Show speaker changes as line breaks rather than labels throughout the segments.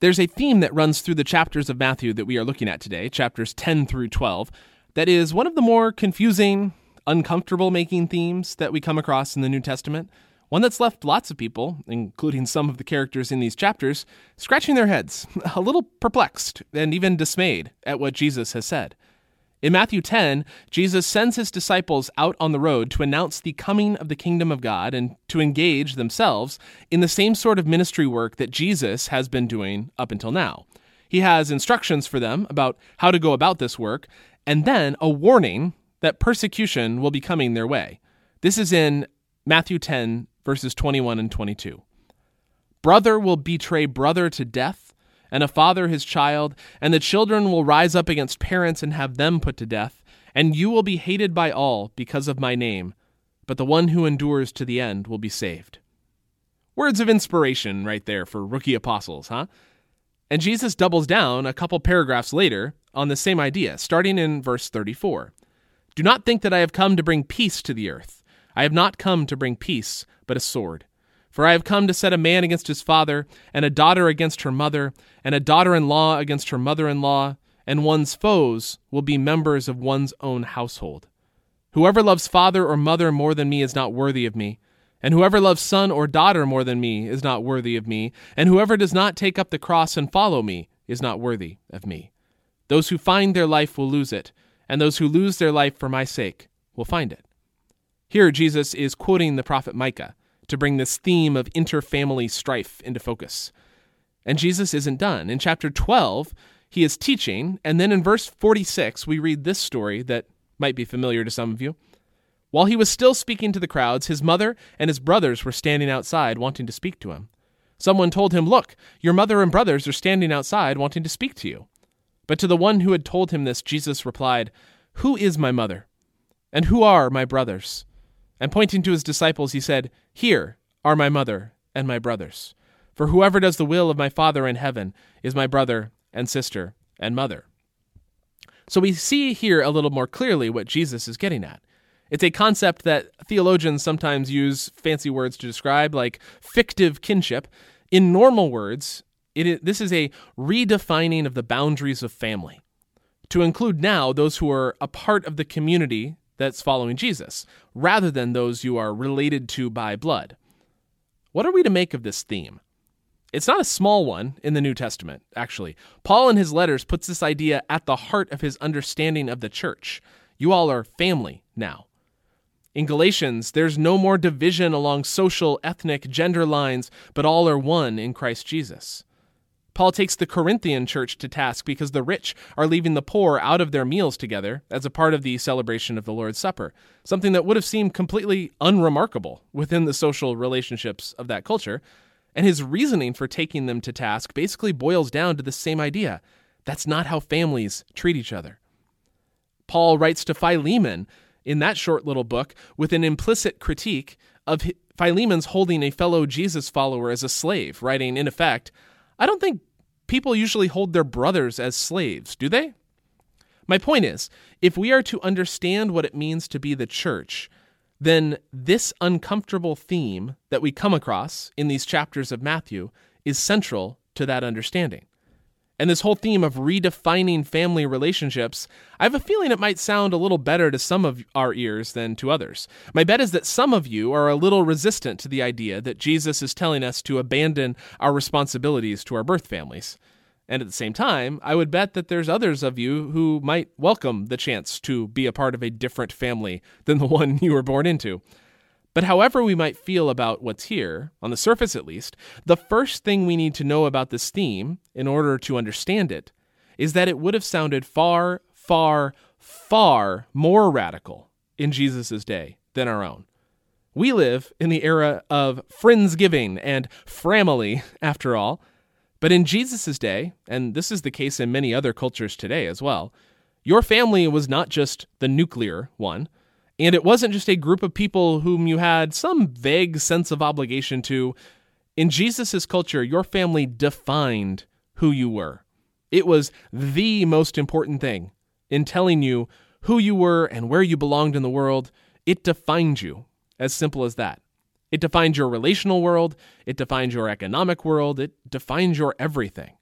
There's a theme that runs through the chapters of Matthew that we are looking at today, chapters 10 through 12, that is one of the more confusing, uncomfortable making themes that we come across in the New Testament. One that's left lots of people, including some of the characters in these chapters, scratching their heads, a little perplexed, and even dismayed at what Jesus has said. In Matthew 10, Jesus sends his disciples out on the road to announce the coming of the kingdom of God and to engage themselves in the same sort of ministry work that Jesus has been doing up until now. He has instructions for them about how to go about this work, and then a warning that persecution will be coming their way. This is in Matthew 10, verses 21 and 22. Brother will betray brother to death and a father his child, and the children will rise up against parents and have them put to death, and you will be hated by all because of my name, but the one who endures to the end will be saved. Words of inspiration right there for rookie apostles, huh? And Jesus doubles down a couple paragraphs later on the same idea, starting in verse 34. Do not think that I have come to bring peace to the earth. I have not come to bring peace, but a sword. For I have come to set a man against his father, and a daughter against her mother, and a daughter in law against her mother in law, and one's foes will be members of one's own household. Whoever loves father or mother more than me is not worthy of me, and whoever loves son or daughter more than me is not worthy of me, and whoever does not take up the cross and follow me is not worthy of me. Those who find their life will lose it, and those who lose their life for my sake will find it. Here, Jesus is quoting the prophet Micah to bring this theme of interfamily strife into focus. And Jesus isn't done. In chapter 12, he is teaching, and then in verse 46, we read this story that might be familiar to some of you. While he was still speaking to the crowds, his mother and his brothers were standing outside wanting to speak to him. Someone told him, Look, your mother and brothers are standing outside wanting to speak to you. But to the one who had told him this, Jesus replied, Who is my mother? And who are my brothers? And pointing to his disciples, he said, Here are my mother and my brothers. For whoever does the will of my Father in heaven is my brother and sister and mother. So we see here a little more clearly what Jesus is getting at. It's a concept that theologians sometimes use fancy words to describe, like fictive kinship. In normal words, this is a redefining of the boundaries of family to include now those who are a part of the community that's following Jesus, rather than those you are related to by blood. What are we to make of this theme? It's not a small one in the New Testament, actually. Paul in his letters puts this idea at the heart of his understanding of the church. You all are family now. In Galatians, there's no more division along social, ethnic, gender lines, but all are one in Christ Jesus. Paul takes the Corinthian church to task because the rich are leaving the poor out of their meals together as a part of the celebration of the Lord's Supper, something that would have seemed completely unremarkable within the social relationships of that culture. And his reasoning for taking them to task basically boils down to the same idea that's not how families treat each other. Paul writes to Philemon in that short little book with an implicit critique of Philemon's holding a fellow Jesus follower as a slave, writing, in effect, I don't think people usually hold their brothers as slaves, do they? My point is, if we are to understand what it means to be the church, then this uncomfortable theme that we come across in these chapters of Matthew is central to that understanding. And this whole theme of redefining family relationships, I have a feeling it might sound a little better to some of our ears than to others. My bet is that some of you are a little resistant to the idea that Jesus is telling us to abandon our responsibilities to our birth families. And at the same time, I would bet that there's others of you who might welcome the chance to be a part of a different family than the one you were born into. But however we might feel about what's here, on the surface at least, the first thing we need to know about this theme, in order to understand it, is that it would have sounded far, far, far more radical in Jesus' day than our own. We live in the era of friendsgiving and family, after all. But in Jesus' day, and this is the case in many other cultures today as well, your family was not just the nuclear one. And it wasn't just a group of people whom you had some vague sense of obligation to. In Jesus' culture, your family defined who you were. It was the most important thing in telling you who you were and where you belonged in the world. It defined you, as simple as that. It defined your relational world, it defined your economic world, it defined your everything.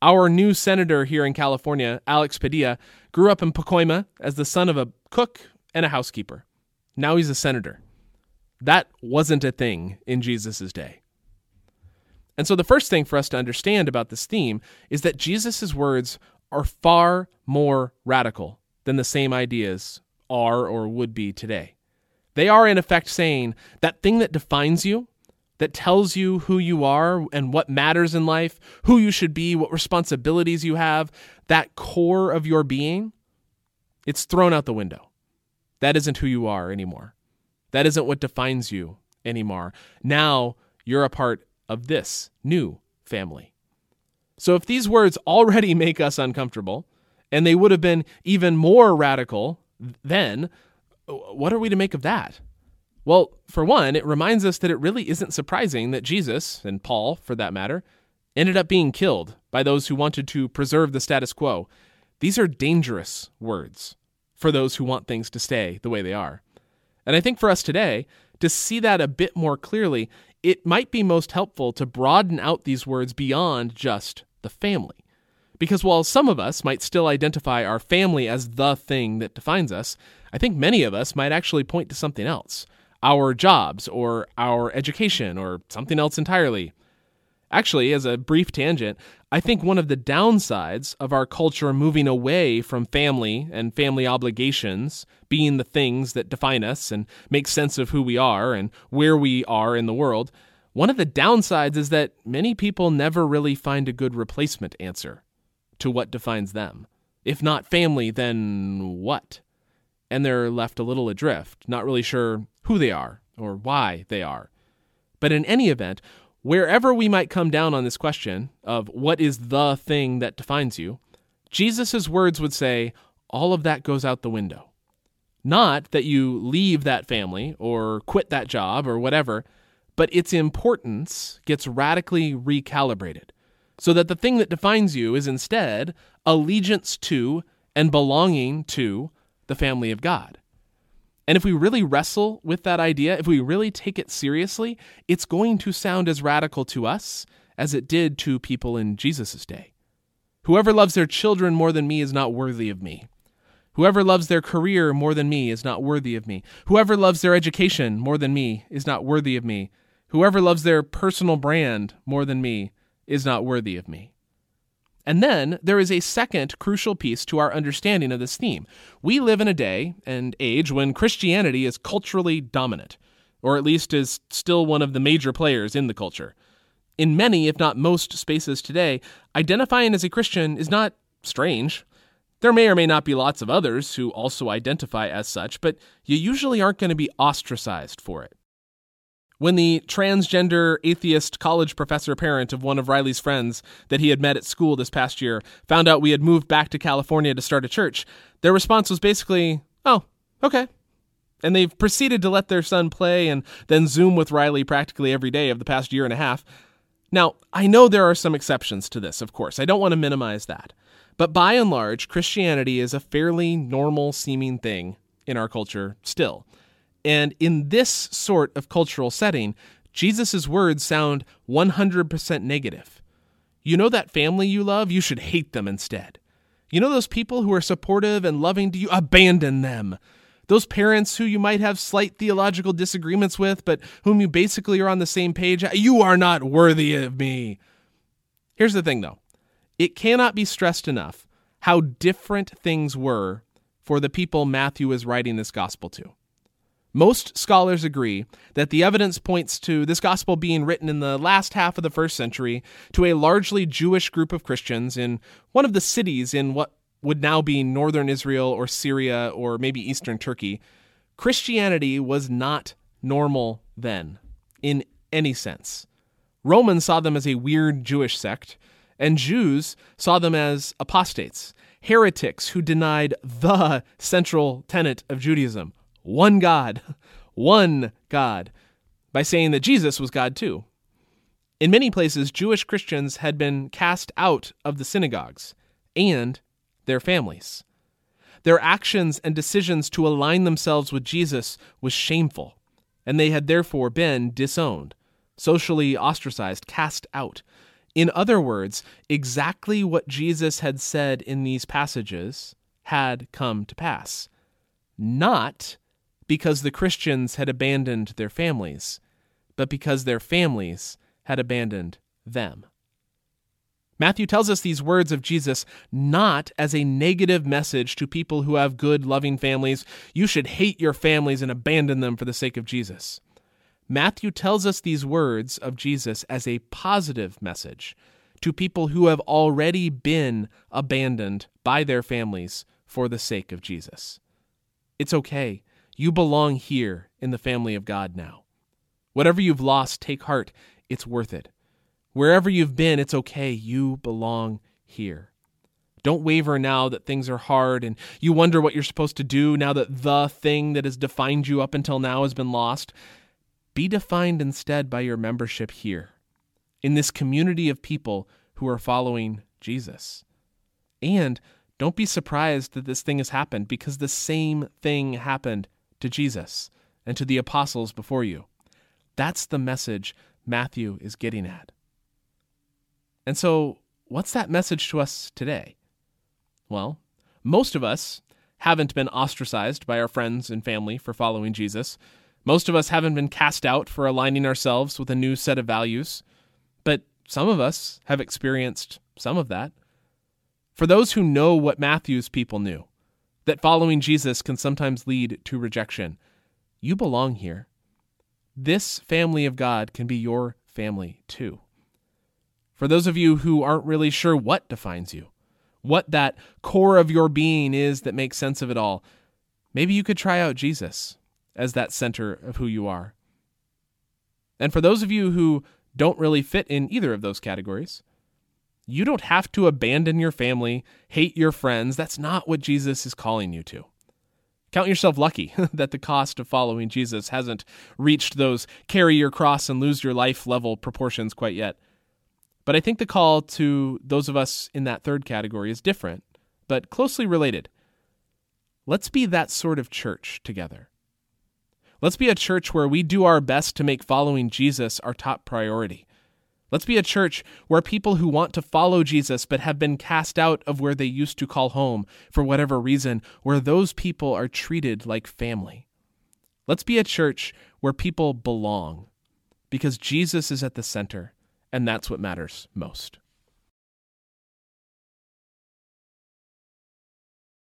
Our new senator here in California, Alex Padilla, grew up in Pacoima as the son of a cook and a housekeeper. Now he's a senator. That wasn't a thing in Jesus' day. And so the first thing for us to understand about this theme is that Jesus' words are far more radical than the same ideas are or would be today. They are, in effect, saying that thing that defines you, that tells you who you are and what matters in life, who you should be, what responsibilities you have, that core of your being, it's thrown out the window. That isn't who you are anymore. That isn't what defines you anymore. Now you're a part of this new family. So if these words already make us uncomfortable, and they would have been even more radical then, what are we to make of that? Well, for one, it reminds us that it really isn't surprising that Jesus, and Paul for that matter, ended up being killed by those who wanted to preserve the status quo. These are dangerous words for those who want things to stay the way they are. And I think for us today, to see that a bit more clearly, it might be most helpful to broaden out these words beyond just the family. Because while some of us might still identify our family as the thing that defines us, I think many of us might actually point to something else our jobs or our education or something else entirely. Actually, as a brief tangent, I think one of the downsides of our culture moving away from family and family obligations being the things that define us and make sense of who we are and where we are in the world, one of the downsides is that many people never really find a good replacement answer to what defines them. If not family, then what? And they're left a little adrift, not really sure who they are or why they are. But in any event, wherever we might come down on this question of what is the thing that defines you, Jesus' words would say, all of that goes out the window. Not that you leave that family or quit that job or whatever, but its importance gets radically recalibrated so that the thing that defines you is instead allegiance to and belonging to the family of God. And if we really wrestle with that idea, if we really take it seriously, it's going to sound as radical to us as it did to people in Jesus' day. Whoever loves their children more than me is not worthy of me. Whoever loves their career more than me is not worthy of me. Whoever loves their education more than me is not worthy of me. Whoever loves their personal brand more than me is not worthy of me. And then there is a second crucial piece to our understanding of this theme. We live in a day and age when Christianity is culturally dominant, or at least is still one of the major players in the culture. In many, if not most, spaces today, identifying as a Christian is not strange. There may or may not be lots of others who also identify as such, but you usually aren't going to be ostracized for it. When the transgender atheist college professor parent of one of Riley's friends that he had met at school this past year found out we had moved back to California to start a church, their response was basically, oh, okay. And they've proceeded to let their son play and then Zoom with Riley practically every day of the past year and a half. Now, I know there are some exceptions to this, of course. I don't want to minimize that. But by and large, Christianity is a fairly normal seeming thing in our culture still. And in this sort of cultural setting, Jesus' words sound 100% negative. You know that family you love? You should hate them instead. You know those people who are supportive and loving to you? Abandon them. Those parents who you might have slight theological disagreements with, but whom you basically are on the same page, you are not worthy of me. Here's the thing, though it cannot be stressed enough how different things were for the people Matthew is writing this gospel to. Most scholars agree that the evidence points to this gospel being written in the last half of the first century to a largely Jewish group of Christians in one of the cities in what would now be northern Israel or Syria or maybe eastern Turkey. Christianity was not normal then, in any sense. Romans saw them as a weird Jewish sect, and Jews saw them as apostates, heretics who denied the central tenet of Judaism one God, one God, by saying that Jesus was God too. In many places, Jewish Christians had been cast out of the synagogues and their families. Their actions and decisions to align themselves with Jesus was shameful, and they had therefore been disowned, socially ostracized, cast out. In other words, exactly what Jesus had said in these passages had come to pass. Not because the Christians had abandoned their families, but because their families had abandoned them. Matthew tells us these words of Jesus not as a negative message to people who have good, loving families. You should hate your families and abandon them for the sake of Jesus. Matthew tells us these words of Jesus as a positive message to people who have already been abandoned by their families for the sake of Jesus. It's okay. You belong here in the family of God now. Whatever you've lost, take heart. It's worth it. Wherever you've been, it's okay. You belong here. Don't waver now that things are hard and you wonder what you're supposed to do now that the thing that has defined you up until now has been lost. Be defined instead by your membership here, in this community of people who are following Jesus. And don't be surprised that this thing has happened because the same thing happened to Jesus and to the apostles before you. That's the message Matthew is getting at. And so, what's that message to us today? Well, most of us haven't been ostracized by our friends and family for following Jesus. Most of us haven't been cast out for aligning ourselves with a new set of values, but some of us have experienced some of that. For those who know what Matthew's people knew, that following Jesus can sometimes lead to rejection, you belong here. This family of God can be your family too. For those of you who aren't really sure what defines you, what that core of your being is that makes sense of it all, maybe you could try out Jesus as that center of who you are. And for those of you who don't really fit in either of those categories, you don't have to abandon your family, hate your friends. That's not what Jesus is calling you to. Count yourself lucky that the cost of following Jesus hasn't reached those carry your cross and lose your life level proportions quite yet. But I think the call to those of us in that third category is different, but closely related. Let's be that sort of church together. Let's be a church where we do our best to make following Jesus our top priority. Let's be a church where people who want to follow Jesus but have been cast out of where they used to call home for whatever reason, where those people are treated like family. Let's be a church where people belong because Jesus is at the center, and that's what matters most.